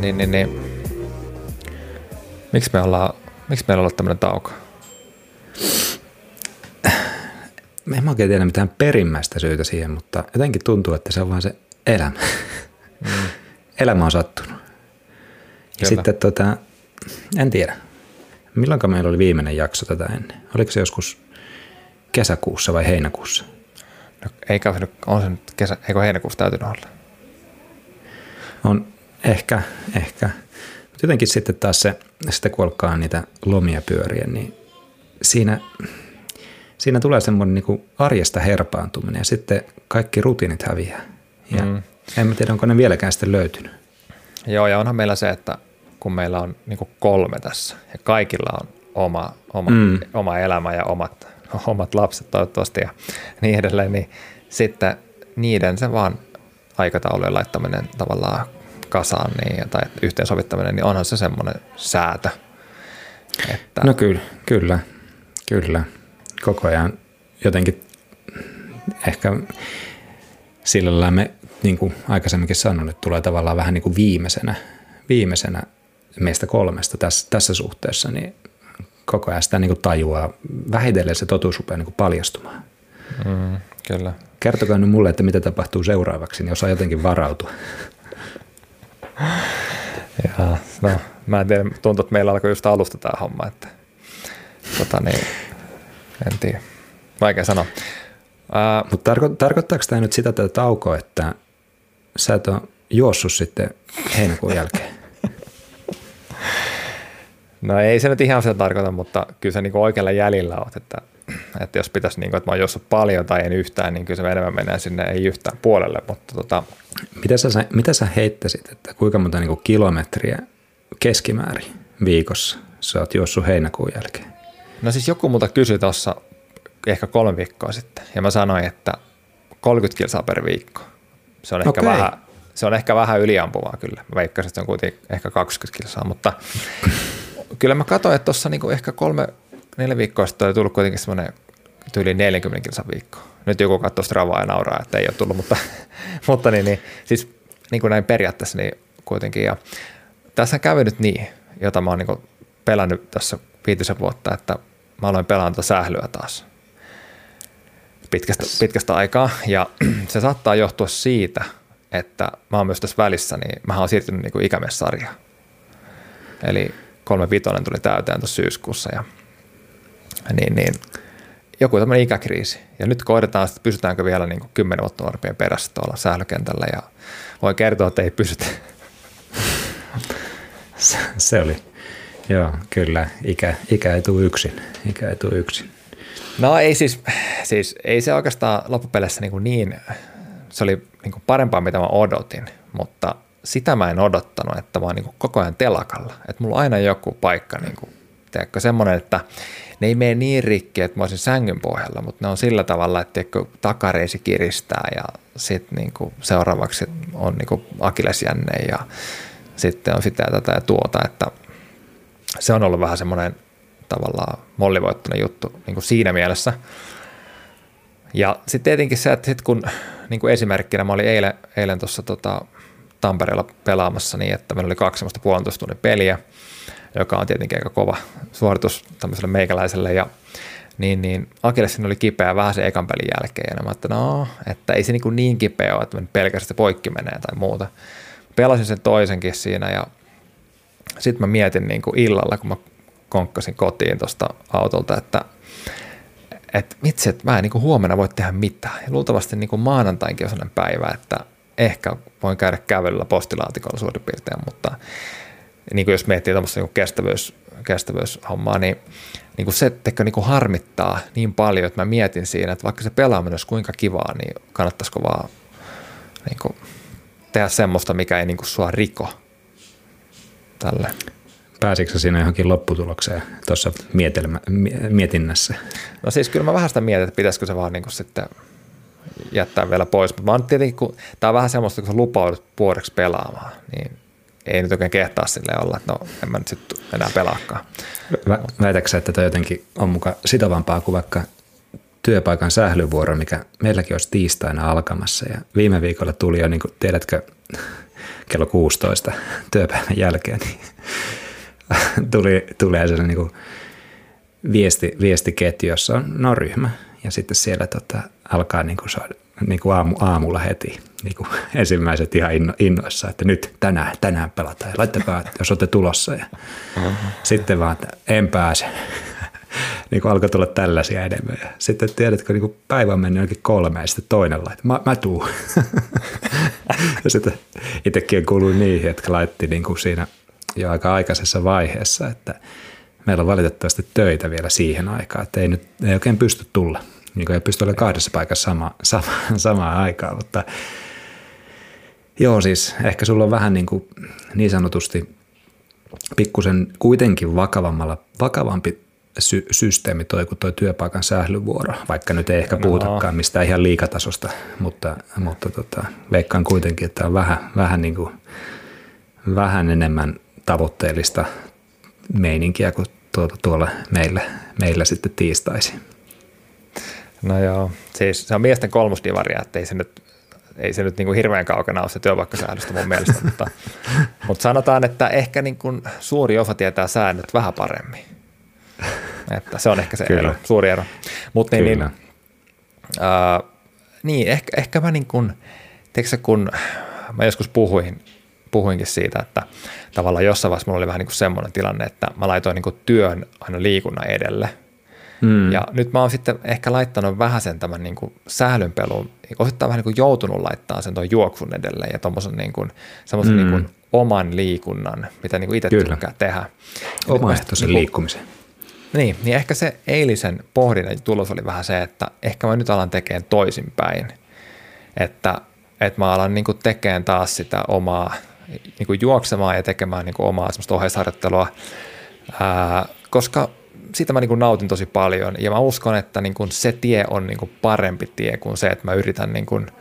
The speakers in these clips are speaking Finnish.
Niin, niin, niin. Miksi me ollaan, miksi meillä on ollut tämmöinen tauko? En mä oikein tiedä mitään perimmäistä syytä siihen, mutta jotenkin tuntuu, että se on vaan se elämä. Mm. elämä on sattunut. Ja Kyllä. sitten tota, en tiedä. Milloin meillä oli viimeinen jakso tätä ennen? Oliko se joskus kesäkuussa vai heinäkuussa? No, eikä se nyt, on se nyt kesä, eikö heinäkuussa täytynyt olla? On ehkä, ehkä. Mutta jotenkin sitten taas se, sitten kun alkaa niitä lomia pyöriä, niin siinä, siinä tulee semmoinen niin arjesta herpaantuminen ja sitten kaikki rutiinit häviää. Ja mm. en mä tiedä, onko ne vieläkään sitten löytynyt. Joo, ja onhan meillä se, että kun meillä on niin kolme tässä ja kaikilla on oma, oma, mm. oma elämä ja omat, omat lapset toivottavasti ja niin edelleen, niin sitten niiden se vaan aikataulujen laittaminen tavallaan kasaan niin, tai yhteensovittaminen, niin onhan se semmoinen säätö. Että... No kyllä, kyllä, kyllä. Koko ajan jotenkin ehkä sillä lailla me, niin kuin aikaisemminkin sanoin, että tulee tavallaan vähän niin kuin viimeisenä, viimeisenä meistä kolmesta tässä, tässä suhteessa, niin koko ajan sitä niin kuin tajuaa. Vähitellen se totuus rupeaa niin kuin paljastumaan. Mm, kyllä. Kertokaa nyt mulle, että mitä tapahtuu seuraavaksi, niin osaa jotenkin varautua. Ja, no, mä en tiedä, tuntuu, että meillä alkoi just alusta tämä homma, että tota niin, en tiedä. Vaikea sanoa. Uh, Mutta tarko- tarkoittaako tämä nyt sitä tätä taukoa, että sä et ole juossut sitten heinäkuun jälkeen? No ei se nyt ihan sitä tarkoita, mutta kyllä se niinku oikealla jäljellä on, että, että jos pitäisi, niinku, että mä oon juossut paljon tai en yhtään, niin kyllä se enemmän menee sinne ei yhtään puolelle. Mutta tota... mitä, sä, mitä sä heittäisit, että kuinka monta niinku kilometriä keskimäärin viikossa sä oot juossut heinäkuun jälkeen? No siis joku multa kysyi tuossa ehkä kolme viikkoa sitten, ja mä sanoin, että 30 kilsaa per viikko. Se on, ehkä, okay. vähän, se on ehkä vähän yliampuvaa kyllä. Mä veikkasin, että se on kuitenkin ehkä 20 kilsaa, mutta kyllä mä katsoin, että tuossa niinku ehkä kolme, neljä viikkoa sitten on tullut kuitenkin semmoinen yli 40 kilsaa viikko. Nyt joku katsoo Stravaa ja nauraa, että ei ole tullut, mutta, mutta niin, niin, siis niin kuin näin periaatteessa niin kuitenkin. Ja tässä kävi nyt niin, jota mä oon niin pelännyt tässä viitisen vuotta, että mä aloin tätä sählyä taas pitkästä, pitkästä aikaa. Ja se saattaa johtua siitä, että mä oon myös tässä välissä, niin mä oon siirtynyt niin ikämiessarjaan. Eli kolme vitonen tuli täyteen tuossa syyskuussa ja niin, niin joku tämmöinen ikäkriisi. Ja nyt koetetaan, että pysytäänkö vielä niin kuin kymmenen vuotta nuorempien perässä tuolla sählykentällä ja voin kertoa, että ei pysytä. Se, se oli, joo, kyllä, ikä, ikä ei tule yksin, ikä ei tule yksin. No ei siis, siis ei se oikeastaan loppupeleissä niin, niin se oli niin kuin parempaa, mitä mä odotin, mutta sitä mä en odottanut, että mä oon niin koko ajan telakalla. Että mulla on aina joku paikka, niin kuin, tiedätkö, semmoinen, että ne ei mene niin rikki, että mä olisin sängyn pohjalla, mutta ne on sillä tavalla, että tiedätkö, takareisi kiristää ja sitten niin kuin seuraavaksi on niin kuin akilesjänne ja sitten on sitä ja tätä ja tuota, että se on ollut vähän semmoinen tavallaan mollivoittunut juttu niin kuin siinä mielessä. Ja sitten tietenkin se, että sit kun niin kuin esimerkkinä mä olin eilen, eilen tuossa tota, Tampereella pelaamassa niin, että meillä oli kaksi semmoista puolentoista tunnin peliä, joka on tietenkin aika kova suoritus tämmöiselle meikäläiselle ja niin, niin Akille oli kipeä vähän sen ekan pelin jälkeen ja mä että no, että ei se niin, niin kipeä ole, että pelkästään poikki menee tai muuta. Pelasin sen toisenkin siinä ja sitten mä mietin niin kuin illalla, kun mä konkkasin kotiin tuosta autolta, että että vitsi, että mä en niin huomenna voi tehdä mitään. Ja luultavasti niin maanantainkin on sellainen päivä, että ehkä voin käydä kävelyllä postilaatikolla suurin piirtein, mutta niin kuin jos miettii tämmöistä niin kestävyys, kestävyyshommaa, niin, niin kuin se että niin kuin harmittaa niin paljon, että mä mietin siinä, että vaikka se pelaaminen olisi kuinka kivaa, niin kannattaisiko vaan niin kuin tehdä semmoista, mikä ei niin kuin sua riko tälle. Pääsitkö siinä johonkin lopputulokseen tuossa mietinnässä? No siis kyllä mä vähän sitä mietin, että pitäisikö se vaan niin kuin sitten jättää vielä pois. Mutta mä oon tietenkin, kun tämä on vähän semmoista, kun sä lupaudut vuodeksi pelaamaan, niin ei nyt oikein kehtaa sille olla, että no en mä nyt sitten enää pelaakaan. Väitätkö että toi jotenkin on muka sitovampaa kuin vaikka työpaikan sählyvuoro, mikä meilläkin olisi tiistaina alkamassa. Ja viime viikolla tuli jo, niin kuin, tiedätkö, kello 16 työpäivän jälkeen, niin tuli, tulee se niin kuin viesti, viestiketju, jossa on no ryhmä. Ja sitten siellä tota, alkaa niin kuin saada, niin kuin aamu, aamulla heti niin kuin ensimmäiset ihan inno, innoissa, että nyt tänään, tänään pelataan. Laittakaa, jos olette tulossa. Ja. Sitten vaan, että en pääse. niin kuin alkoi tulla tällaisia enemmän. Ja sitten tiedätkö, niin kuin päivä on mennyt jonkin kolme ja sitten toinen laittaa, mä, mä tuun. ja sitten itsekin kuului niihin, jotka laitti niin kuin siinä jo aika aikaisessa vaiheessa, että meillä on valitettavasti töitä vielä siihen aikaan, että ei nyt ei oikein pysty tulla. Niin kuin ei pysty olemaan kahdessa paikassa sama, sama, samaan aikaan, mutta joo siis ehkä sulla on vähän niin, kuin niin sanotusti pikkusen kuitenkin vakavammalla, vakavampi sy- systeemi toi kuin toi työpaikan sählyvuoro, vaikka nyt ei ehkä no. puhutakaan mistään ihan liikatasosta, mutta, mutta tota, veikkaan kuitenkin, että on vähän, vähän, niin kuin, vähän enemmän tavoitteellista meininkiä kuin tuota, tuolla meillä, meillä sitten tiistaisi. No joo, siis se on miesten kolmosdivaria, että ei se nyt, ei se nyt niin kuin hirveän kaukana ole se työpaikkasäädöstä mun mielestä, mutta, mutta sanotaan, että ehkä niin kuin suuri osa tietää säännöt vähän paremmin. Että se on ehkä se ero, suuri ero. Mutta niin, niin, äh, niin, ehkä, ehkä mä niin kuin, tiedätkö, kun mä joskus puhuin, puhuinkin siitä, että tavallaan jossain vaiheessa mulla oli vähän niin kuin semmoinen tilanne, että mä laitoin niin kuin työn aina liikunnan edelle. Hmm. Ja nyt mä oon sitten ehkä laittanut vähän sen tämän niin kuin sählynpeluun, osittain vähän niin kuin joutunut laittaa sen tuon juoksun edelle ja tuommoisen niin kuin, semmoisen hmm. niin kuin oman liikunnan, mitä niin kuin itse tykkää tehdä. Omaehtoisen niin liikkumisen. Niin, niin ehkä se eilisen pohdinnan tulos oli vähän se, että ehkä mä nyt alan tekemään toisinpäin. Että, että mä alan niin tekemään taas sitä omaa, niin kuin juoksemaan ja tekemään niin kuin omaa semmoista oheisharjoittelua, ää, koska siitä mä niin kuin nautin tosi paljon ja mä uskon, että niin kuin se tie on niin kuin parempi tie kuin se, että mä yritän niin kuin –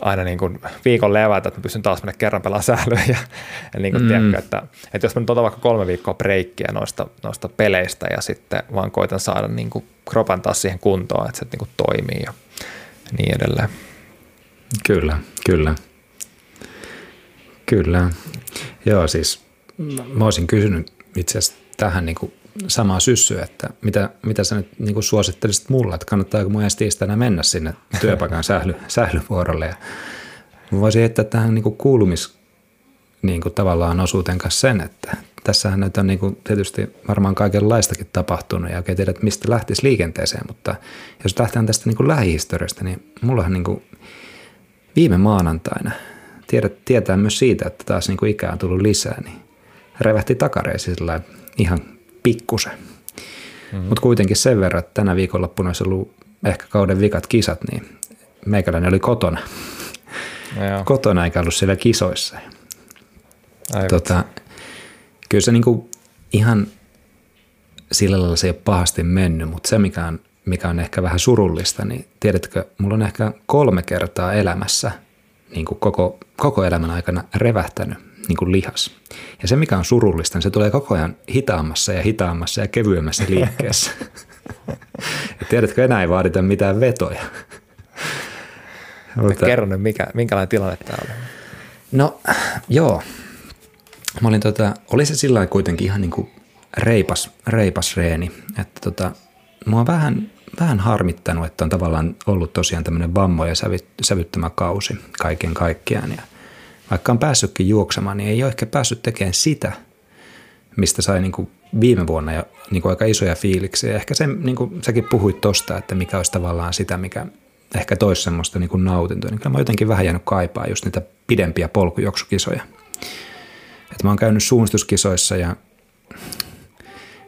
aina niin kuin viikon levätä, että mä pystyn taas mennä kerran pelaamaan sählyä. Ja, ja niin kuin mm. tiedätkö, että, että jos mä nyt otan vaikka kolme viikkoa breikkiä noista, noista peleistä ja sitten vaan koitan saada niin kuin kropan taas siihen kuntoon, että se niin kuin toimii ja niin edelleen. Kyllä, kyllä. Kyllä. Joo, siis mä olisin kysynyt itse asiassa tähän niin kuin samaa syssyä, että mitä, mitä sä nyt niin kuin suosittelisit mulle, että kannattaako mun ensi tiistaina mennä sinne työpaikan sähly, sählyvuorolle. Ja mä voisin heittää tähän niin kuin kuulumis niin kuin tavallaan osuuteen kanssa sen, että tässähän nyt on niin kuin tietysti varmaan kaikenlaistakin tapahtunut ja oikein tiedä, että mistä lähtisi liikenteeseen, mutta jos lähtee tästä niin kuin lähihistoriasta, niin mullahan niin kuin viime maanantaina, tiedät, tietää myös siitä, että taas niin kuin ikää on tullut lisää, niin revähti takareisi ihan pikkusen. Mm-hmm. Mutta kuitenkin sen verran, että tänä viikonloppuna olisi ollut ehkä kauden vikat kisat, niin meikäläinen oli kotona. Ja kotona eikä ollut siellä kisoissa. Tota, kyllä se niinku ihan sillä lailla se ei ole pahasti mennyt, mutta se mikä on, mikä on ehkä vähän surullista, niin tiedätkö, mulla on ehkä kolme kertaa elämässä niin kuin koko, koko elämän aikana revähtänyt niin kuin lihas. Ja se, mikä on surullista, niin se tulee koko ajan hitaammassa ja hitaammassa ja kevyemmässä liikkeessä. ja tiedätkö, enää ei vaadita mitään vetoja. Mutta, Kerro nyt, mikä, minkälainen tilanne tämä oli. No, joo. Mä olin tota, oli se sillä kuitenkin ihan niin kuin reipas, reipas reeni, että tota, mua vähän, vähän harmittanut, että on tavallaan ollut tosiaan tämmöinen vammoja sävyttämä kausi kaiken kaikkiaan. Ja vaikka on päässytkin juoksemaan, niin ei ole ehkä päässyt tekemään sitä, mistä sai niin kuin viime vuonna jo niin kuin aika isoja fiiliksiä. Ehkä se, niin kuin säkin puhuit tosta, että mikä olisi tavallaan sitä, mikä ehkä toisi semmoista niin kuin nautintoa. Niin kyllä mä jotenkin vähän jäänyt kaipaa just niitä pidempiä polkujuoksukisoja. Et mä oon käynyt suunnistuskisoissa ja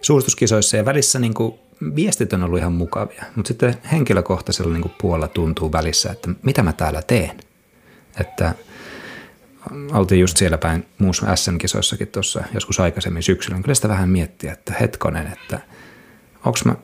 suunnistuskisoissa ja välissä niin kuin viestit on ollut ihan mukavia, mutta sitten henkilökohtaisella niin kuin puolella tuntuu välissä, että mitä mä täällä teen. Että – oltiin just siellä päin muussa SM-kisoissakin tuossa joskus aikaisemmin syksyllä, niin kyllä sitä vähän miettiä, että hetkonen, että onks mä,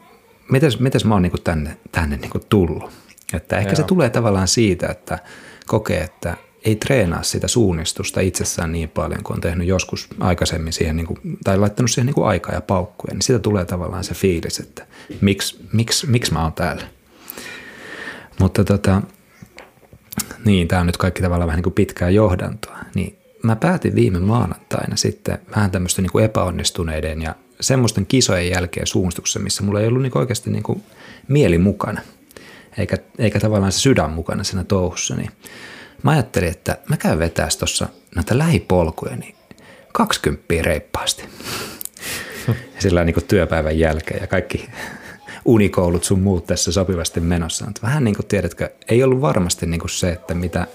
mites, mites mä oon niinku tänne, tänne niinku tullut. Että ehkä Joo. se tulee tavallaan siitä, että kokee, että ei treenaa sitä suunnistusta itsessään niin paljon kuin on tehnyt joskus aikaisemmin siihen, niin kuin, tai laittanut siihen niin kuin aikaa ja paukkuja, niin siitä tulee tavallaan se fiilis, että miksi, miksi, miksi mä oon täällä. Mutta tota, niin, tämä on nyt kaikki tavallaan vähän niin kuin pitkää johdantoa. Niin mä päätin viime maanantaina sitten vähän tämmöistä niin kuin epäonnistuneiden ja semmoisten kisojen jälkeen suunnistuksessa, missä mulla ei ollut niin oikeasti niin kuin mieli mukana, eikä, eikä tavallaan se sydän mukana siinä touhussa, niin mä ajattelin, että mä käyn vetää tuossa näitä lähipolkuja, niin 20 reippaasti. Sillä niin kuin työpäivän jälkeen ja kaikki unikoulut sun muut tässä sopivasti menossa. Mutta vähän niin kuin tiedätkö, ei ollut varmasti niin kuin se, että mitä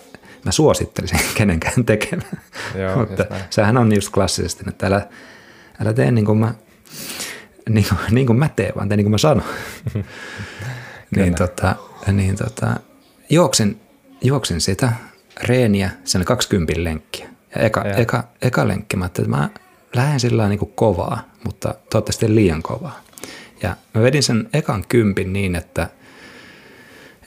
mä suosittelisin kenenkään tekemään. Joo, Mutta sehän on just klassisesti, että älä, älä tee niin kuin mä, niin kuin, niin kuin mä teen, vaan tee niin kuin mä sanon. niin, tota, niin tota, juoksin, juoksin sitä reeniä, sen 20 lenkkiä. Ja eka, ja. eka, eka lenkki, mä että mä lähden sillä niin kuin kovaa, mutta toivottavasti liian kovaa. Ja mä vedin sen ekan kympin niin, että,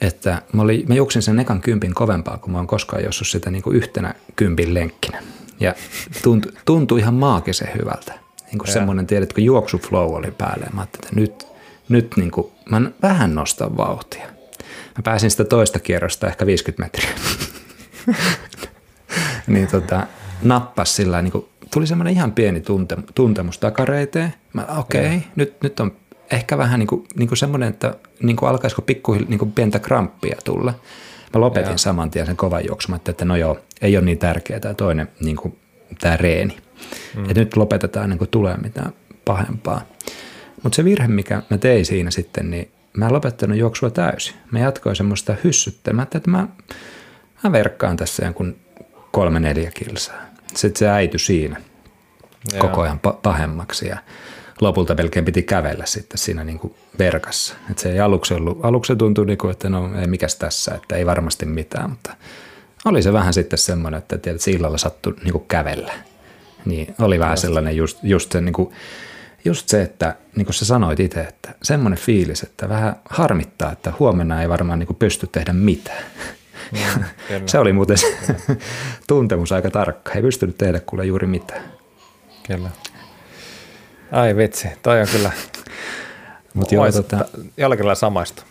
että mä, oli, mä juoksin sen ekan kympin kovempaa, kun mä oon koskaan jossut sitä niin kuin yhtenä kympin lenkkinä. Ja tuntui, tuntui ihan maagisen hyvältä. Niin kuin semmoinen, tiedätkö, juoksuflow oli päälle. Mä ajattelin, että nyt, nyt niin kuin, mä vähän nostan vauhtia. Mä pääsin sitä toista kierrosta ehkä 50 metriä. niin tota, nappas sillä niin kuin, tuli semmoinen ihan pieni tunte, tuntemus takareiteen. Mä okei, okay, nyt, nyt on ehkä vähän niin kuin, niin kuin semmoinen, että niin kuin alkaisiko pikkuhiljaa niin kuin pientä kramppia tulla. Mä lopetin ja. saman tien sen kovan juoksuman, että no joo, ei ole niin tärkeää tämä toinen, niin kuin, tämä reeni. Mm. Et nyt lopetetaan niin kuin tulee mitään pahempaa. Mutta se virhe, mikä mä tein siinä sitten, niin mä en lopettanut juoksua täysin. Mä jatkoin semmoista hyssyttämättä, että mä, mä verkkaan tässä jonkun kolme neljä kilsaa. Sitten se äity siinä Joo. koko ajan pahemmaksi ja lopulta melkein piti kävellä sitten siinä niin kuin verkassa. Et se ei aluksi ollut, aluksi tuntui, niin kuin, että no ei mikäs tässä, että ei varmasti mitään, mutta oli se vähän sitten semmoinen, että tiedät, että illalla sattui niin kuin kävellä. Niin oli vähän sellainen just, just se, niin kuin, just se, että niin kuin sä sanoit itse, että semmoinen fiilis, että vähän harmittaa, että huomenna ei varmaan niin kuin pysty tehdä mitään. Mm, se oli muuten se tuntemus aika tarkka. Ei pystynyt tehdä kuule juuri mitään. Kyllä. Ai vitsi, toi on kyllä, Mutta joo, tota, jollakin lailla samaista.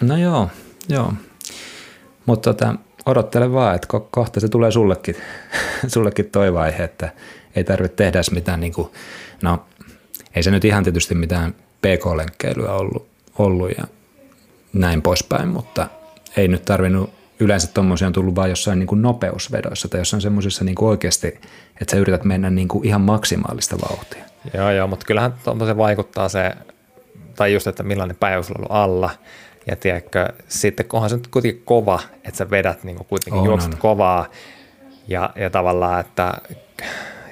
No joo, joo. Mutta tota, odottele vaan, että ko- kohta se tulee sullekin, sullekin toi vaihe, että ei tarvitse tehdä mitään, niin kuin, no ei se nyt ihan tietysti mitään pk-lenkkeilyä ollut, ollut ja näin poispäin, mutta ei nyt tarvinnut, yleensä tuommoisia on tullut vain jossain niin kuin nopeusvedoissa tai jossain semmoisessa niin oikeasti, että sä yrität mennä niin kuin ihan maksimaalista vauhtia. Joo, joo, mutta kyllähän se vaikuttaa se, tai just, että millainen päivä sulla on ollut alla, ja tiedätkö, sitten onhan se nyt kuitenkin kova, että sä vedät niin kuitenkin on, juokset on. kovaa, ja, ja tavallaan, että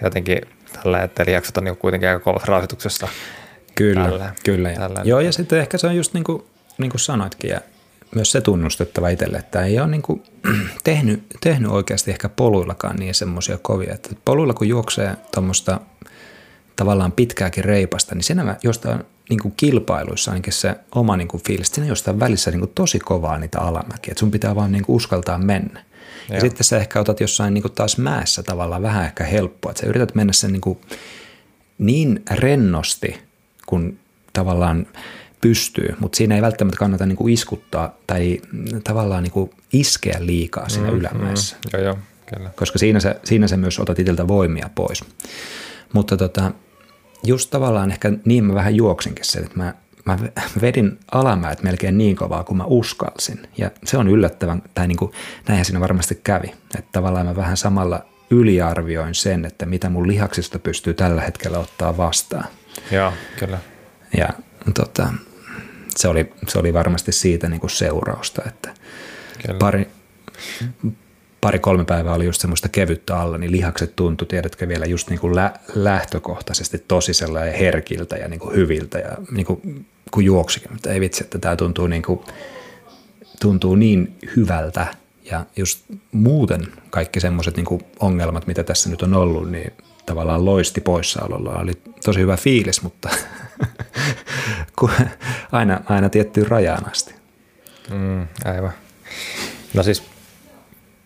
jotenkin tällä, että eli jaksot on niin kuitenkin aika kovassa rasituksessa. Kyllä, tällä, kyllä. Tällä. Joo, ja sitten ehkä se on just niin kuin, niin kuin sanoitkin, ja myös se tunnustettava itselle, että ei ole niin kuin tehnyt, tehnyt oikeasti ehkä poluillakaan niin semmoisia kovia. Että poluilla kun juoksee tuommoista tavallaan pitkääkin reipasta, niin siinä jostain niin kuin kilpailuissa ainakin se oma niin kuin fiilis, siinä jostain välissä niin kuin tosi kovaa niitä alamäkiä, että sun pitää vaan niin kuin uskaltaa mennä. Ja, ja sitten sä ehkä otat jossain niin kuin taas mäessä tavallaan vähän ehkä helppoa, että sä yrität mennä sen niin, kuin niin rennosti, kun tavallaan pystyy, mutta siinä ei välttämättä kannata niin kuin iskuttaa tai tavallaan niin kuin iskeä liikaa siinä mm, ylämäessä. Mm, joo, joo, kyllä. Koska siinä sä, siinä sä myös otat itseltä voimia pois. Mutta tota, just tavallaan ehkä niin mä vähän juoksinkin se, että mä, mä vedin alamäät melkein niin kovaa kuin mä uskalsin. Ja se on yllättävän, tai niin kuin, näinhän siinä varmasti kävi. Että tavallaan mä vähän samalla yliarvioin sen, että mitä mun lihaksista pystyy tällä hetkellä ottaa vastaan. Joo, kyllä. Ja tota, se, oli, se oli varmasti siitä niin kuin seurausta, että kyllä. pari, pari-kolme päivää oli just semmoista kevyttä alla, niin lihakset tuntui, tiedätkö, vielä just niin kuin lä- lähtökohtaisesti tosi sellainen herkiltä ja niin kuin hyviltä ja niin kuin, kun juoksikin, mutta ei vitsi, että tämä tuntuu niin, kuin, tuntuu niin hyvältä ja just muuten kaikki semmoiset niin ongelmat, mitä tässä nyt on ollut, niin tavallaan loisti poissaololla. Oli tosi hyvä fiilis, mutta aina, aina tiettyyn rajaan asti. Mm, aivan. No siis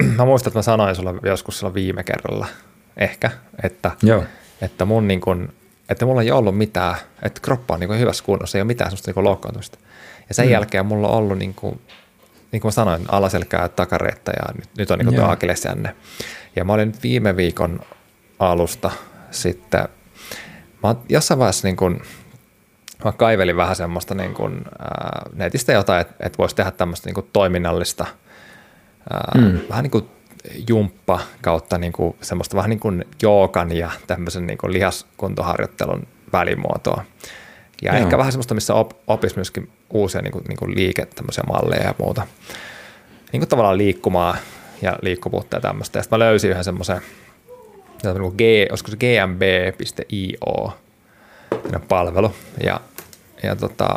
mä muistan, että mä sanoin sulle joskus silloin viime kerralla ehkä, että, Joo. että mun niin kun, että mulla ei ollut mitään, että kroppa on niin hyvässä kunnossa, ei ole mitään sellaista niin loukkaantumista. Ja sen mm. jälkeen mulla on ollut niin kuin, niin kuin mä sanoin, alaselkää takareetta ja nyt, nyt on niin tuo akilesjänne. Ja mä olin viime viikon alusta sitten, mä jossain vaiheessa niin kuin, mä kaivelin vähän semmoista niin kuin, ää, netistä jotain, että et voisi tehdä tämmöistä niin kuin toiminnallista, ää, mm. vähän niin kuin jumppa kautta niin kuin semmoista vähän niin kuin joogan ja tämmöisen niin kuin lihaskuntoharjoittelun välimuotoa. Ja Joo. ehkä vähän semmoista, missä op, opisi myöskin uusia niin kuin, niin kuin liike, tämmöisiä malleja ja muuta. Niin kuin tavallaan liikkumaa ja liikkuvuutta ja tämmöistä. Ja sitten mä löysin yhden semmoisen, niin G, olisiko se gmb.io palvelu. Ja, ja tota,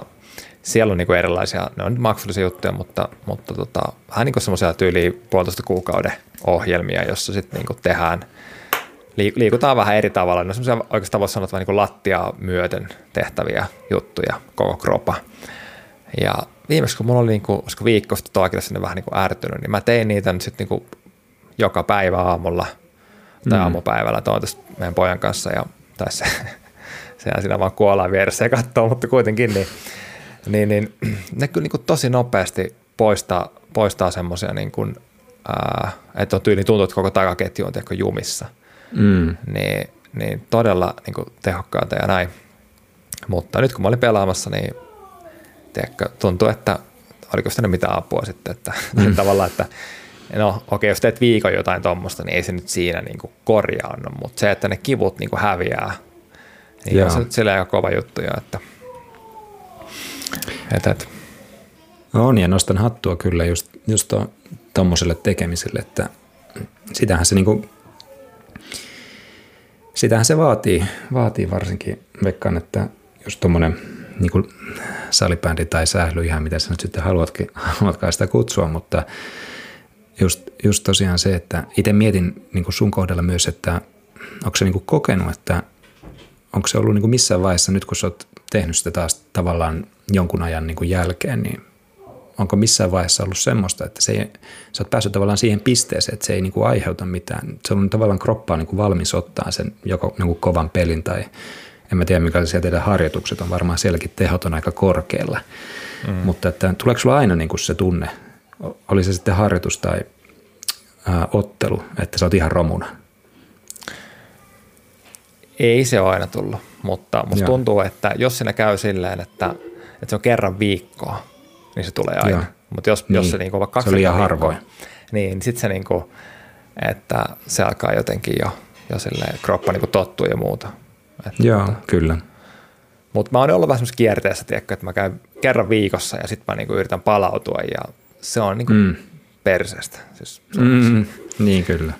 siellä on niin kuin erilaisia, ne on maksullisia juttuja, mutta, mutta tota, vähän niin kuin semmoisia tyyliä puolitoista kuukauden ohjelmia, jossa sitten niin tehdään – liikutaan vähän eri tavalla. Ne on semmoisia oikeastaan voisi sanoa, niin lattiaa myöten tehtäviä juttuja koko kropa. Ja viimeksi kun mulla oli niin kuin, olisiko viikko sitten toakin sinne vähän niin kuin ärtynyt, niin mä tein niitä nyt sitten niin kuin joka päivä aamulla tai mm. aamupäivällä. Tässä meidän pojan kanssa ja tässä sehän siinä vaan kuollaan vieressä ja katsoo, mutta kuitenkin niin, niin, niin ne kyllä niin kuin tosi nopeasti poistaa, poistaa semmoisia, niin kuin, ää, että on tyyli tuntuu, että koko takaketju on tehty jumissa – mm. niin, niin todella niin kuin tehokkaita ja näin. Mutta nyt kun mä olin pelaamassa, niin tiedätkö, tuntui, että oliko sitä mitään apua sitten, että mm. tavallaan, että no okei, okay, jos teet viikon jotain tuommoista, niin ei se nyt siinä niin kuin korjaannu, mutta se, että ne kivut niin kuin häviää, niin on se nyt sillä aika kova juttu jo, että, että, että. On ja nostan hattua kyllä just, just tuommoiselle tekemiselle, että sitähän se niin sitähän se vaatii, vaatii varsinkin, veikkaan, että jos tuommoinen niin salibändi tai sähly, ihan mitä sä nyt sitten haluatkin, haluatkaan sitä kutsua, mutta just, just tosiaan se, että itse mietin niin kuin sun kohdalla myös, että onko se niin kuin kokenut, että onko se ollut niin kuin missään vaiheessa nyt, kun sä oot tehnyt sitä taas tavallaan jonkun ajan niin kuin jälkeen, niin onko missään vaiheessa ollut semmoista, että se ei, sä oot päässyt tavallaan siihen pisteeseen, että se ei niin kuin aiheuta mitään. Se on tavallaan kroppaa niin kuin valmis ottaa sen joko niin kuin kovan pelin tai en mä tiedä minkälaisia teidän harjoitukset on, varmaan sielläkin tehot on aika korkealla. Mm. Mutta että tuleeko sulla aina niin kuin se tunne, oli se sitten harjoitus tai ää, ottelu, että sä oot ihan romuna? Ei se ole aina tullut, mutta musta Joo. tuntuu, että jos siinä käy silleen, että, että se on kerran viikkoa, niin se tulee aina. Mutta jos, niin. jos se niinku vaikka kaksi se on liian harvoin. Niin, niin sitten se niinku, että se alkaa jotenkin jo, jo silleen, kroppa niinku tottuu ja muuta. Että, Joo, mutta, kyllä. Mutta mä oon ollut vähän semmoisessa kierteessä, tiedätkö, että mä käyn kerran viikossa ja sitten mä niinku yritän palautua ja se on niinku mm. perseestä. Siis mm, niin kyllä.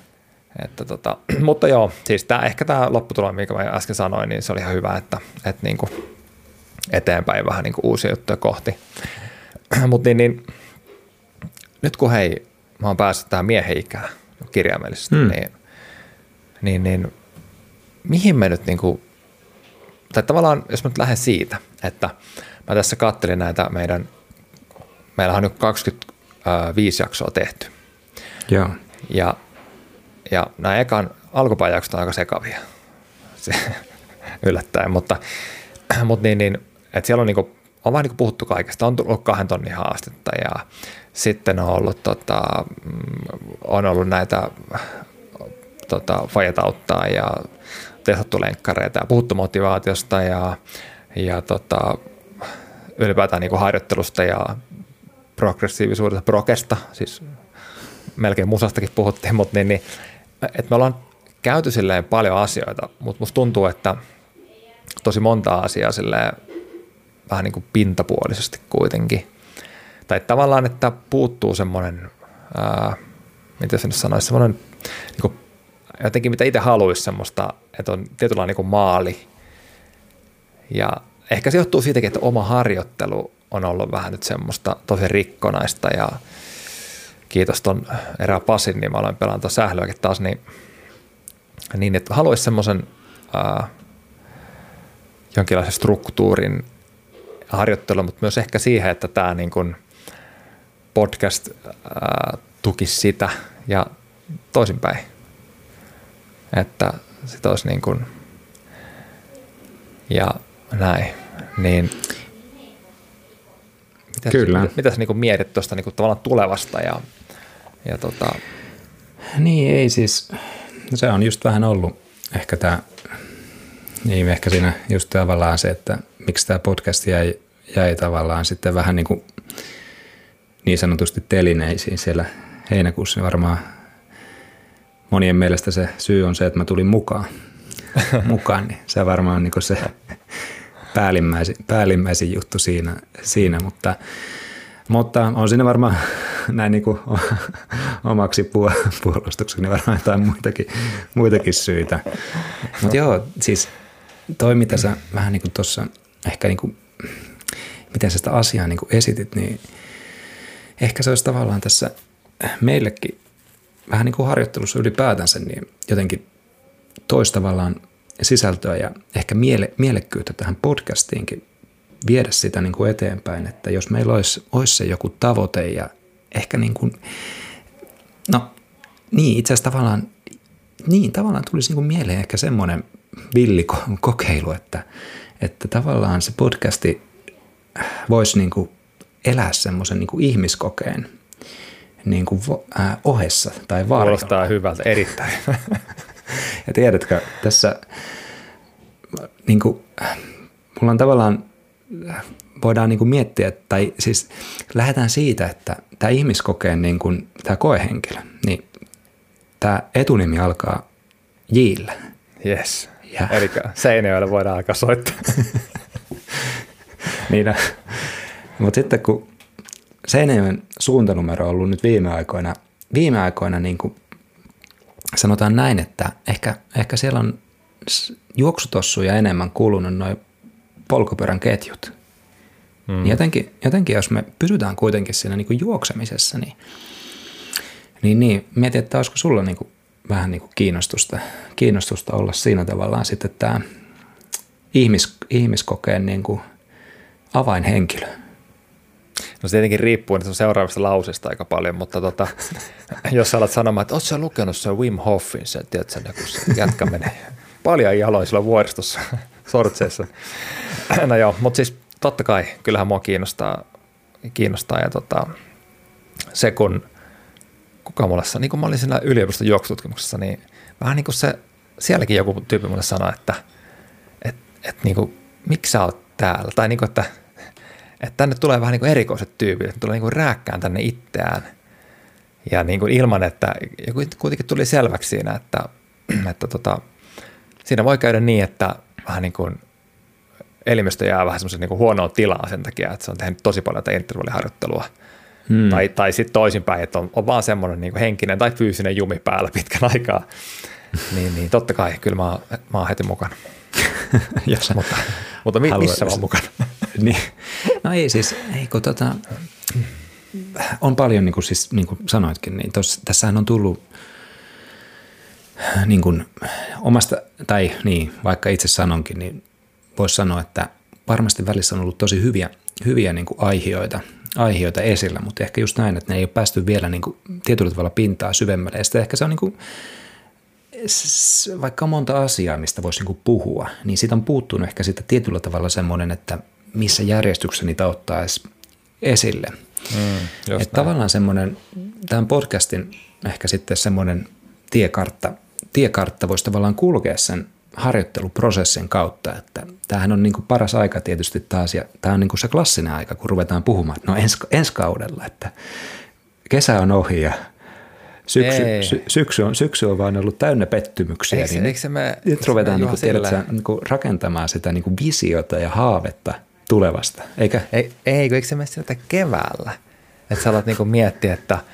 Että tota, mutta joo, siis tää, ehkä tämä lopputulema, mikä mä äsken sanoin, niin se oli ihan hyvä, että, että niinku eteenpäin vähän niinku uusia juttuja kohti. Mutta niin, niin, nyt kun hei, mä oon päässyt tähän miehen ikään kirjaimellisesti, mm. niin, niin, niin mihin me nyt niin kuin, tai tavallaan jos mä nyt lähden siitä, että mä tässä kattelin näitä meidän, meillä on nyt 25 jaksoa tehty. Joo. Ja, ja nämä ekan alkupäin jaksot on aika sekavia, se, yllättäen, mutta, mutta niin, niin, että siellä on niin on vähän niin puhuttu kaikesta. On tullut kahden tonnin haastetta ja sitten on ollut, tota, mm, on ollut näitä tota, fajetauttaa ja testattu lenkkareita ja puhuttu motivaatiosta ja, ja tota, ylipäätään niin harjoittelusta ja progressiivisuudesta, prokesta, siis melkein musastakin puhuttiin, mutta niin, niin, että me ollaan käyty silleen paljon asioita, mutta musta tuntuu, että tosi monta asiaa silleen vähän niin kuin pintapuolisesti kuitenkin. Tai tavallaan, että puuttuu semmoinen, ää, miten se nyt sanoisi, semmoinen niin kuin, jotenkin mitä itse haluaisi semmoista, että on tietynlainen niin kuin maali. Ja ehkä se johtuu siitäkin, että oma harjoittelu on ollut vähän nyt semmoista tosi rikkonaista ja kiitos ton erää Pasin, niin mä pelata tuon sählyäkin taas, niin, niin että haluaisi semmoisen jonkinlaisen struktuurin harjoittelua, mutta myös ehkä siihen, että tämä niin kuin podcast ää, tukisi sitä ja toisinpäin. Että sit olisi niin kuin, ja näin. Niin, Mitä, Kyllä. Mitä, mitä sä niin mietit tuosta niin tavallaan tulevasta ja, ja tota... Niin ei siis, no se on just vähän ollut ehkä tämä, niin ehkä siinä just tavallaan se, että miksi tämä podcast jäi, jäi tavallaan sitten vähän niin kuin niin sanotusti telineisiin siellä heinäkuussa, niin varmaan monien mielestä se syy on se, että mä tulin mukaan, mukaan niin se varmaan niin se päällimmäisin, päällimmäisin juttu siinä, siinä mutta, mutta on siinä varmaan näin niin kuin omaksi puolustukseksi niin varmaan jotain muitakin, muitakin syitä. Mutta joo, siis toi mitä sä vähän niin kuin tuossa ehkä niin kuin, miten sä sitä asiaa niin kuin esitit, niin ehkä se olisi tavallaan tässä meillekin vähän niin kuin harjoittelussa ylipäätänsä niin jotenkin toistavallaan sisältöä ja ehkä miele, mielekkyyttä tähän podcastiinkin viedä sitä niin kuin eteenpäin, että jos meillä olisi, olisi se joku tavoite ja ehkä niin kuin, no niin itse asiassa tavallaan, niin tavallaan tulisi niin kuin mieleen ehkä semmoinen villikokeilu, että, että tavallaan se podcasti voisi niin kuin elää semmoisen niin kuin ihmiskokeen niin kuin äh, ohessa tai varjolla. Kuulostaa hyvältä, erittäin. ja tiedätkö, tässä niin kuin, mulla on tavallaan, voidaan niin kuin miettiä, tai siis lähdetään siitä, että tämä ihmiskokeen niin kuin, tämä koehenkilö, niin tämä etunimi alkaa Jillä. Yes. Ja. Eli Seinäjoelle voidaan alkaa soittaa. niin, mutta sitten kun Seinäjoen suuntanumero on ollut nyt viime aikoina, viime aikoina niin kuin sanotaan näin, että ehkä, ehkä siellä on juoksutossuja enemmän kulunut noin polkupyörän ketjut. Mm. Niin jotenkin, jotenkin, jos me pysytään kuitenkin siinä niin kuin juoksemisessa, niin, niin, niin mietin, että olisiko sulla niin kuin vähän niin kuin kiinnostusta, kiinnostusta olla siinä tavallaan sitten tämä ihmis, ihmiskokeen niin kuin avainhenkilö. No se tietenkin riippuu että seuraavasta lausesta aika paljon, mutta tota, jos alat sanomaan, että ootko lukenut se Wim Hofin, se, tiedätkö, kun se jätkä menee paljon jaloin sillä vuoristossa sortseessa. no joo, mutta siis totta kai, kyllähän mua kiinnostaa, kiinnostaa ja tota, se kun, kuka mulle sanoi, niin kun mä olin siinä yliopiston juoksututkimuksessa, niin vähän niin kuin se, sielläkin joku tyyppi mulle sanoi, että et, et niin kuin, miksi sä oot täällä, tai niin kuin, että että tänne tulee vähän niin kuin erikoiset tyypit, että tulee niin kuin rääkkään tänne itseään. Ja niin kuin ilman, että kuitenkin tuli selväksi siinä, että, että tota, siinä voi käydä niin, että vähän niin kuin elimistö jää vähän semmoisen niin huonoon tilaan sen takia, että se on tehnyt tosi paljon tätä intervalliharjoittelua. Hmm. Tai, tai sitten toisinpäin, että on, on vaan semmoinen niin henkinen tai fyysinen jumi päällä pitkän aikaa. niin, niin totta kai, kyllä mä, mä oon heti mukana. Jos mutta, mutta missä mä oon mukana? niin. No ei siis, ei kun tota, on paljon niin kuin, siis, niin kuin sanoitkin, niin tos, tässähän on tullut niin kuin omasta, tai niin, vaikka itse sanonkin, niin voisi sanoa, että varmasti välissä on ollut tosi hyviä, hyviä niin kuin aihioita, aihioita esillä, mutta ehkä just näin, että ne ei ole päästy vielä niin kuin tietyllä tavalla pintaa syvemmälle. Ja sitten ehkä se on niin kuin, vaikka on monta asiaa, mistä voisi niin puhua, niin siitä on puuttunut ehkä sitä tietyllä tavalla semmoinen, että missä järjestyksessä niitä ottaa edes esille. Mm, että tavallaan semmoinen, tämän podcastin ehkä sitten semmoinen tiekartta, tiekartta voisi tavallaan kulkea sen harjoitteluprosessin kautta, että tämähän on niin kuin paras aika tietysti taas, ja tämä on niin kuin se klassinen aika, kun ruvetaan puhumaan, no ens, ensi kaudella, että kesä on ohi ja syksy, sy, syksy, on, syksy on vaan ollut täynnä pettymyksiä, eikö, niin eikö me, nyt ruvetaan niin kuin, tiedätkö, niin kuin rakentamaan sitä niin kuin visiota ja haavetta tulevasta, eikä? Ei, ei eikö se mene sieltä keväällä, että sä alat niin kuin miettiä, että –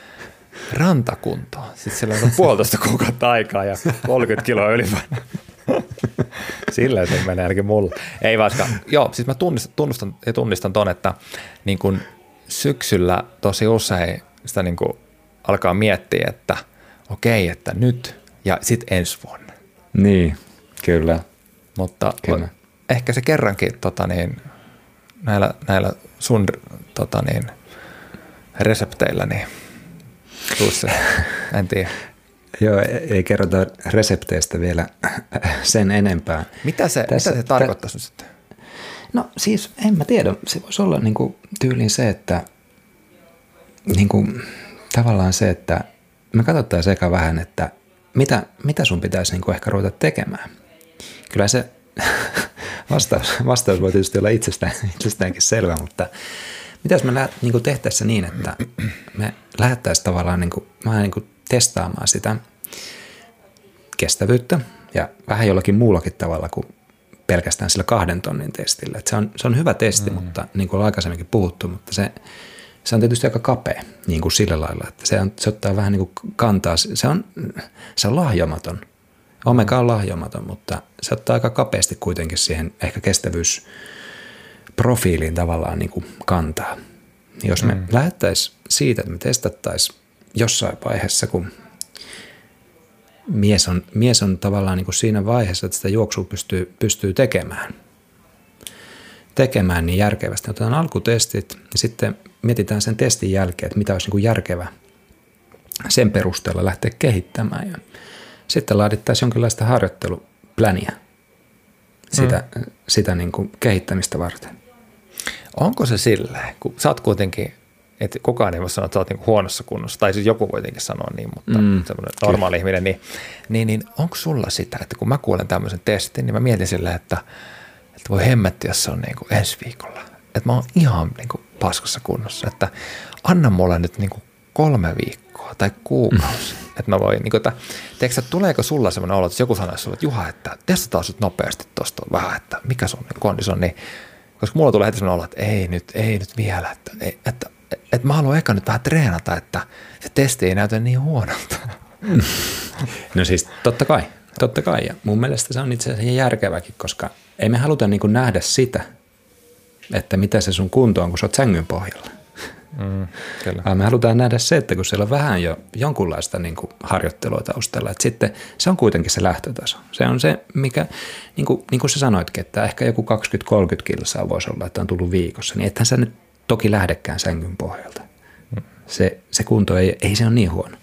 rantakuntoon. Sitten sillä on puolitoista kuukautta aikaa ja 30 kiloa ylipainoa. Sillä se menee ainakin mulla. Ei vaikka, joo, siis mä tunnistan, tunnustan ja tunnistan ton, että niin kun syksyllä tosi usein sitä niin kun alkaa miettiä, että okei, että nyt ja sitten ensi vuonna. Niin, kyllä. Mutta kyllä. ehkä se kerrankin tota niin, näillä, näillä sun tota niin, resepteillä, niin se, en tiedä. Joo, ei kerrota resepteistä vielä sen enempää. Mitä se, Tässä, mitä se tarkoittaisi tä, sitten? No siis en mä tiedä, se voisi olla niin kuin, tyyliin se, että niin kuin, tavallaan se, että me katsottaisiin eka vähän, että mitä, mitä sun pitäisi niin kuin ehkä ruveta tekemään. Kyllä se vastaus, vastaus voi tietysti olla itsestään, itsestäänkin selvä, mutta mitä jos me lä, niin tehtäisiin niin, että me lähdettäisiin tavallaan niin kuin, vähän niin kuin testaamaan sitä kestävyyttä ja vähän jollakin muullakin tavalla kuin pelkästään sillä kahden tonnin testillä. Et se, on, se on hyvä testi, mm. mutta niin kuin aikaisemminkin puhuttu, mutta se, se on tietysti aika kapea niin kuin sillä lailla, että se, on, se ottaa vähän niin kuin kantaa. Se on, se on lahjomaton. Omega on lahjomaton, mutta se ottaa aika kapeasti kuitenkin siihen ehkä kestävyysprofiiliin tavallaan niin kuin kantaa. Jos me mm. lähettäisiin siitä, että me testattaisiin jossain vaiheessa, kun mies on, mies on tavallaan niin kuin siinä vaiheessa, että sitä juoksua pystyy, pystyy tekemään, tekemään niin järkevästi. Otetaan alkutestit ja sitten mietitään sen testin jälkeen, että mitä olisi niin kuin järkevä sen perusteella lähteä kehittämään. Ja sitten laadittaisiin jonkinlaista harjoittelupläniä sitä, mm. sitä niin kuin kehittämistä varten. Onko se silleen, kun sä oot kuitenkin että kukaan ei voi sanoa, että sä oot niin huonossa kunnossa, tai siis joku voi jotenkin sanoa niin, mutta mm, semmoinen normaali ihminen, niin, niin, niin onko sulla sitä, että kun mä kuulen tämmöisen testin, niin mä mietin silleen, että, että voi hemmetti, jos se on niin kuin ensi viikolla. Että mä oon ihan niin kuin paskassa kunnossa, että anna mulle nyt niin kuin kolme viikkoa tai kuukausi. Mm. Että mä voin, niin kuin, että, teekö, että tuleeko sulla semmoinen olo, että joku sanoisi sulle, että Juha, että testataan sut nopeasti tuosta vähän, että mikä sun kondis on, niin koska mulla tulee heti semmoinen olo, että ei nyt, ei nyt vielä, että, että että mä haluan eka nyt vähän treenata, että se testi ei näytä niin huonolta. No siis totta kai, totta kai. Ja mun mielestä se on itse asiassa järkeväkin, koska ei me haluta niin nähdä sitä, että mitä se sun kunto on, kun sä oot sängyn pohjalla. Mm, kyllä. Vaan me halutaan nähdä se, että kun siellä on vähän jo jonkunlaista niin kuin harjoittelua taustalla, että sitten se on kuitenkin se lähtötaso. Se on se, mikä, niin kuin, niin kuin sä sanoitkin, että ehkä joku 20-30 kilsaa voisi olla, että on tullut viikossa, niin ethän sä nyt toki lähdekään sängyn pohjalta. Se, se kunto ei, ei se ole niin huono.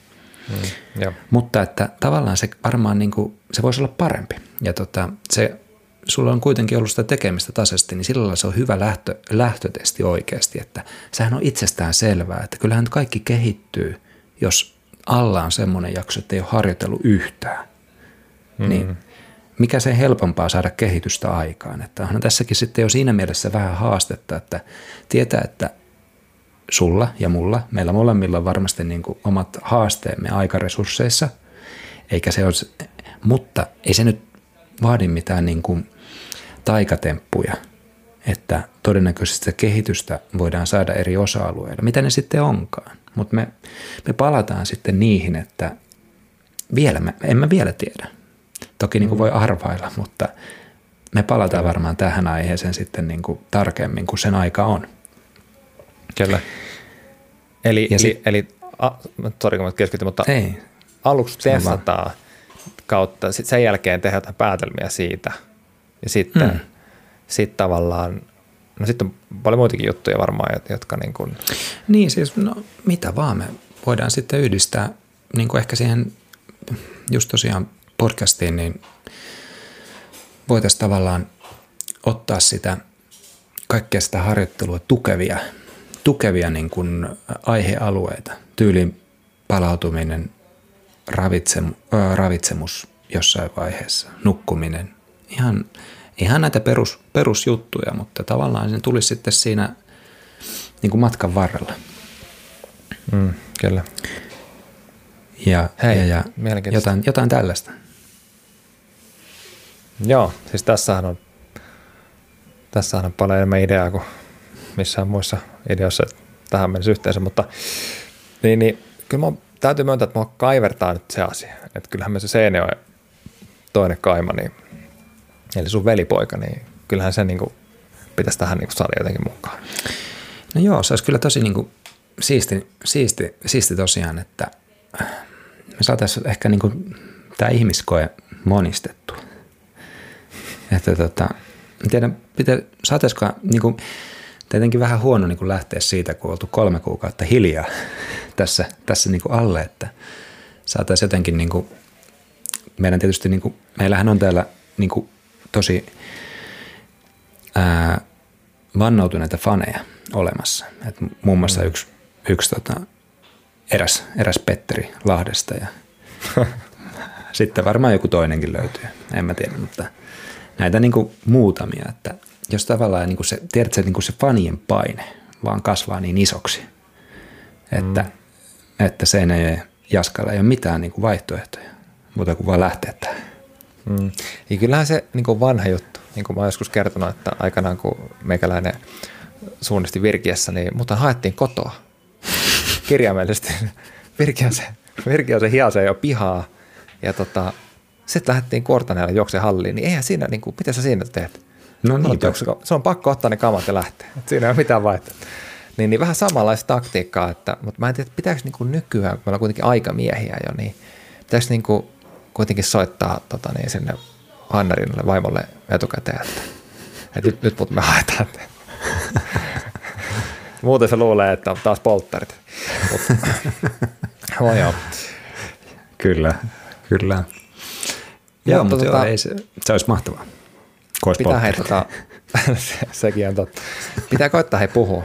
Mm, Mutta että tavallaan se varmaan niin kuin, se voisi olla parempi. Ja tota, se, sulla on kuitenkin ollut sitä tekemistä tasaisesti, niin sillä se on hyvä lähtö, lähtötesti oikeasti. Että sehän on itsestään selvää, että kyllähän kaikki kehittyy, jos alla on semmoinen jakso, että ei ole harjoitellut yhtään. Mm. Niin mikä se helpompaa saada kehitystä aikaan. Että onhan tässäkin sitten jo siinä mielessä vähän haastetta, että tietää, että sulla ja mulla, meillä molemmilla on varmasti niin kuin omat haasteemme aikaresursseissa, eikä se ole, mutta ei se nyt vaadi mitään niin kuin taikatemppuja, että todennäköisesti sitä kehitystä voidaan saada eri osa-alueilla, mitä ne sitten onkaan. Mutta me, me palataan sitten niihin, että vielä, me, en mä vielä tiedä. Toki niin kuin voi arvailla, mutta me palataan varmaan tähän aiheeseen sitten niin kuin tarkemmin, kun sen aika on. Kyllä. Eli, ja sit, eli, a, sorry kun mä keskityn, mutta ei, aluksi testataan kautta, sit sen jälkeen tehdään jotain päätelmiä siitä ja sitten mm. sit tavallaan, no sitten on paljon muitakin juttuja varmaan, jotka niin kuin... Niin siis, no mitä vaan me voidaan sitten yhdistää niin kuin ehkä siihen just tosiaan podcastiin, niin voitaisiin tavallaan ottaa sitä kaikkea sitä harjoittelua tukevia, tukevia niin kuin aihealueita, tyylin palautuminen, ravitsem, äh, ravitsemus jossain vaiheessa, nukkuminen, ihan, ihan näitä perus, perusjuttuja, mutta tavallaan se tulisi sitten siinä niin kuin matkan varrella. Mm, kyllä. Ja, Hei, ja, ja jotain, jotain tällaista. Joo, siis tässähän on, tässähän on paljon enemmän ideaa kuin missään muissa ideoissa tähän mennessä yhteensä, mutta niin, niin kyllä mä täytyy myöntää, että mua kaivertaa nyt se asia. Että kyllähän me se Seinäjoen toinen kaima, niin, eli sun velipoika, niin kyllähän se niin kuin, pitäisi tähän niin kuin saada jotenkin mukaan. No joo, se olisi kyllä tosi niin kuin siisti, siisti, siisti tosiaan, että me saataisiin ehkä niin kuin tämä ihmiskoe monistettua. Että tota, en tiedä, pitä, saataisiko, niin kuin, tietenkin vähän huono niin kuin lähteä siitä, kun oltu kolme kuukautta hiljaa tässä, tässä niin kuin alle, että saataisiin jotenkin, niin kuin, meidän tietysti, niin kuin, meillähän on täällä niin kuin, tosi ää, vannoutuneita faneja olemassa. Et muun muassa mm. yksi, yksi tota, eräs, eräs Petteri Lahdesta ja sitten varmaan joku toinenkin löytyy, en mä tiedä, mutta näitä niin kuin muutamia, että jos tavallaan niin kuin se, tiedät, se, niin kuin se fanien paine vaan kasvaa niin isoksi, että, mm. että sen ei Jaskalla ei ole mitään niin kuin vaihtoehtoja, mutta kuin vaan lähteä tähän. Mm. Ja kyllähän se niin kuin vanha juttu, niin kuin mä oon joskus kertonut, että aikanaan kun meikäläinen suunnisti Virkiässä, niin mutta haettiin kotoa kirjaimellisesti. Virki on se, Virki on se hiasee jo pihaa ja tota, sitten lähdettiin Kuortaneella juokseen halliin, niin eihän siinä, niin kuin, mitä sä siinä teet? No niin, se on pakko ottaa ne kamat ja lähteä. Et siinä ei ole mitään vaihtoehtoa. Niin, niin vähän samanlaista taktiikkaa, että, mutta mä en tiedä, pitääkö niin kuin nykyään, kun meillä on kuitenkin aikamiehiä jo, niin pitäisi niin kuin kuitenkin soittaa tota, niin sinne Hannarinalle vaimolle etukäteen, että, että nyt, nyt mut me haetaan. Muuten se luulee, että on taas polttarit. oh, joo. Kyllä, kyllä. Joo, mutta, mutta tota, joo, ei se, se olisi mahtavaa. Kois pitää hei, tota, se, sekin on totta. Pitää koittaa hei puhua,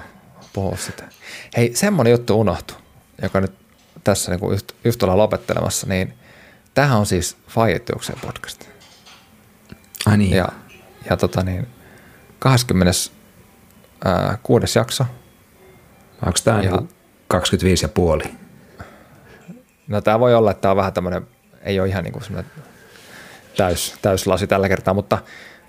puhua sitä. Hei, semmoinen juttu unohtui, joka nyt tässä niin just, just ollaan lopettelemassa, niin tämähän on siis Fajettiukseen podcast. Ai niin. Ja, ja tota niin, 26. jakso. Onko tämä ja, 25 ja puoli? No tämä voi olla, että tämä on vähän tämmöinen, ei ole ihan niin kuin täys, täyslasi tällä kertaa, mutta,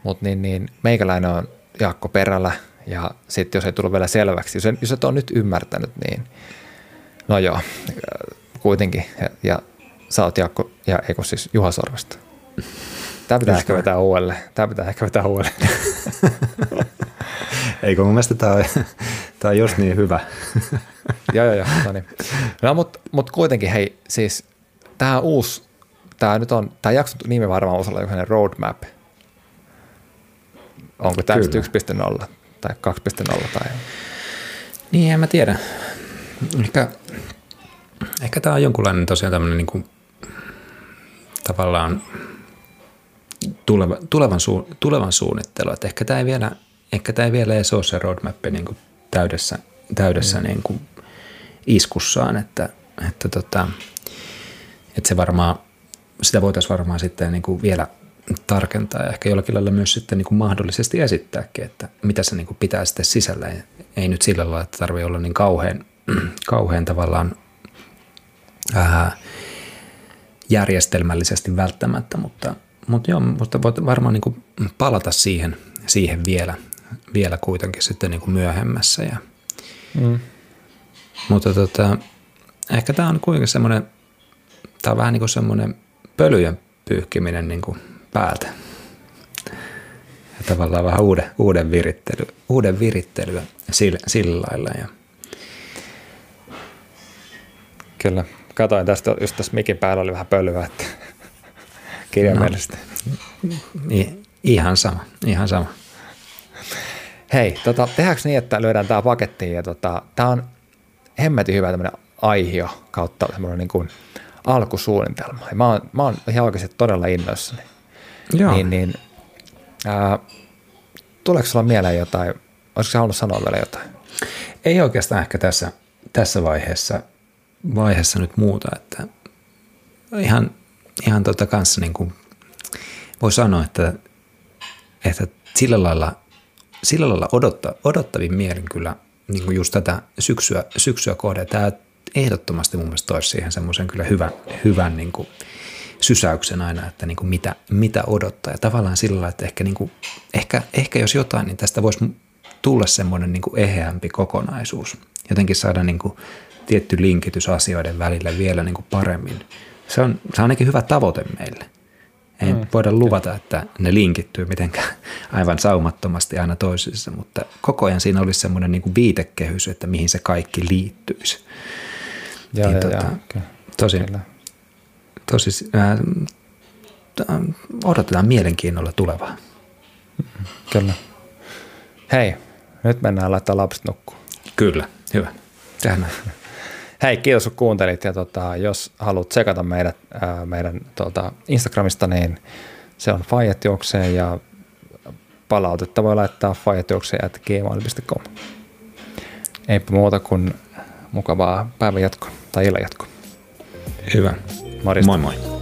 mutta niin, niin, meikäläinen on Jaakko Perällä ja sitten jos ei tullut vielä selväksi, jos, jos et ole nyt ymmärtänyt, niin no joo, kuitenkin. Ja, ja sä oot Jaakko, ja eikö siis Juha Sorvesta. Tämä pitää ehkä vetää uudelleen. Tämä pitää ehkä vetää uudelleen. Eikö mun mielestä tämä on, tämä on just niin hyvä. joo, joo, joo. No, niin. no mutta mut kuitenkin hei, siis tämä uusi, tämä nyt on, tämä jakson nimi varmaan osalla jokainen roadmap. Onko tämä 1.0 tai 2.0 tai... Niin, en mä tiedä. Ehkä, ehkä tämä on jonkunlainen tosiaan tämmöinen niin kuin, tavallaan tuleva, tulevan, su, tulevan suunnittelu. Että ehkä tämä ei vielä, ehkä tämä ei vielä edes ole se roadmap niin kuin täydessä, täydessä mm. niin kuin iskussaan, että, että, tota, että se varmaan, sitä voitaisiin varmaan sitten niin kuin vielä tarkentaa ja ehkä jollakin lailla myös sitten niin kuin mahdollisesti esittääkin, että mitä se niin kuin pitää sitten sisällä. Ei, nyt sillä lailla, että tarvii olla niin kauhean, kauhean tavallaan ää, järjestelmällisesti välttämättä, mutta, mutta joo, mutta voit varmaan niin kuin palata siihen, siihen vielä, vielä kuitenkin sitten niin kuin myöhemmässä. Ja, mm. Mutta tota, ehkä tämä on kuitenkin semmoinen, tämä on vähän niin kuin semmoinen pölyjen pyyhkiminen niin kuin päältä. Ja tavallaan vähän uuden, uuden, virittely, uuden virittelyä sillä, sillä lailla. Ja. Kyllä. Katoin tästä, just tässä mikin päällä oli vähän pölyä, että kirjaimellisesti. No, niin, ihan sama, ihan sama. Hei, tota, tehdäänkö niin, että lyödään tämä pakettiin ja tota, tämä on hemmetin hyvä tämmöinen aihio kautta semmoinen niin kuin alkusuunnitelma. Ja mä oon, mä oon ihan oikeasti todella innoissani. Joo. Niin, niin ää, tuleeko sulla mieleen jotain, olisiko sä halunnut sanoa vielä jotain? Ei oikeastaan ehkä tässä, tässä vaiheessa, vaiheessa nyt muuta, että ihan, ihan tota kanssa niin kuin voi sanoa, että, että sillä lailla, sillä lailla odotta, odottavin mielin kyllä niin kuin just tätä syksyä, syksyä kohde. Tämä ehdottomasti mun mielestä toisi siihen semmoisen kyllä hyvän, hyvän niin kuin sysäyksen aina, että niin kuin mitä, mitä odottaa. Ja tavallaan sillä lailla, että ehkä, niin kuin, ehkä, ehkä jos jotain, niin tästä voisi tulla semmoinen niin kuin eheämpi kokonaisuus. Jotenkin saada niin kuin tietty linkitys asioiden välillä vielä niin kuin paremmin. Se on, se on ainakin hyvä tavoite meille. Ei mm, voida luvata, että ne linkittyy mitenkään aivan saumattomasti aina toisissa, mutta koko ajan siinä olisi semmoinen niin kuin viitekehys, että mihin se kaikki liittyisi. Joo, niin, tota, joo, tosi, kyllä. Tosi äh, odotetaan mielenkiinnolla tulevaa. Kyllä. Hei, nyt mennään laittaa lapset nukkuun. Kyllä, hyvä. Näin. Hei, kiitos kun kuuntelit ja tota, jos haluat tsekata meidät, ää, meidän tota, Instagramista, niin se on Fajet juoksee ja palautetta voi laittaa fajatyökseen.gmail.com. Eipä muuta kuin mukavaa päivänjatkoa tai illanjatkoa. Hyvä. Morjesta. Moi moi.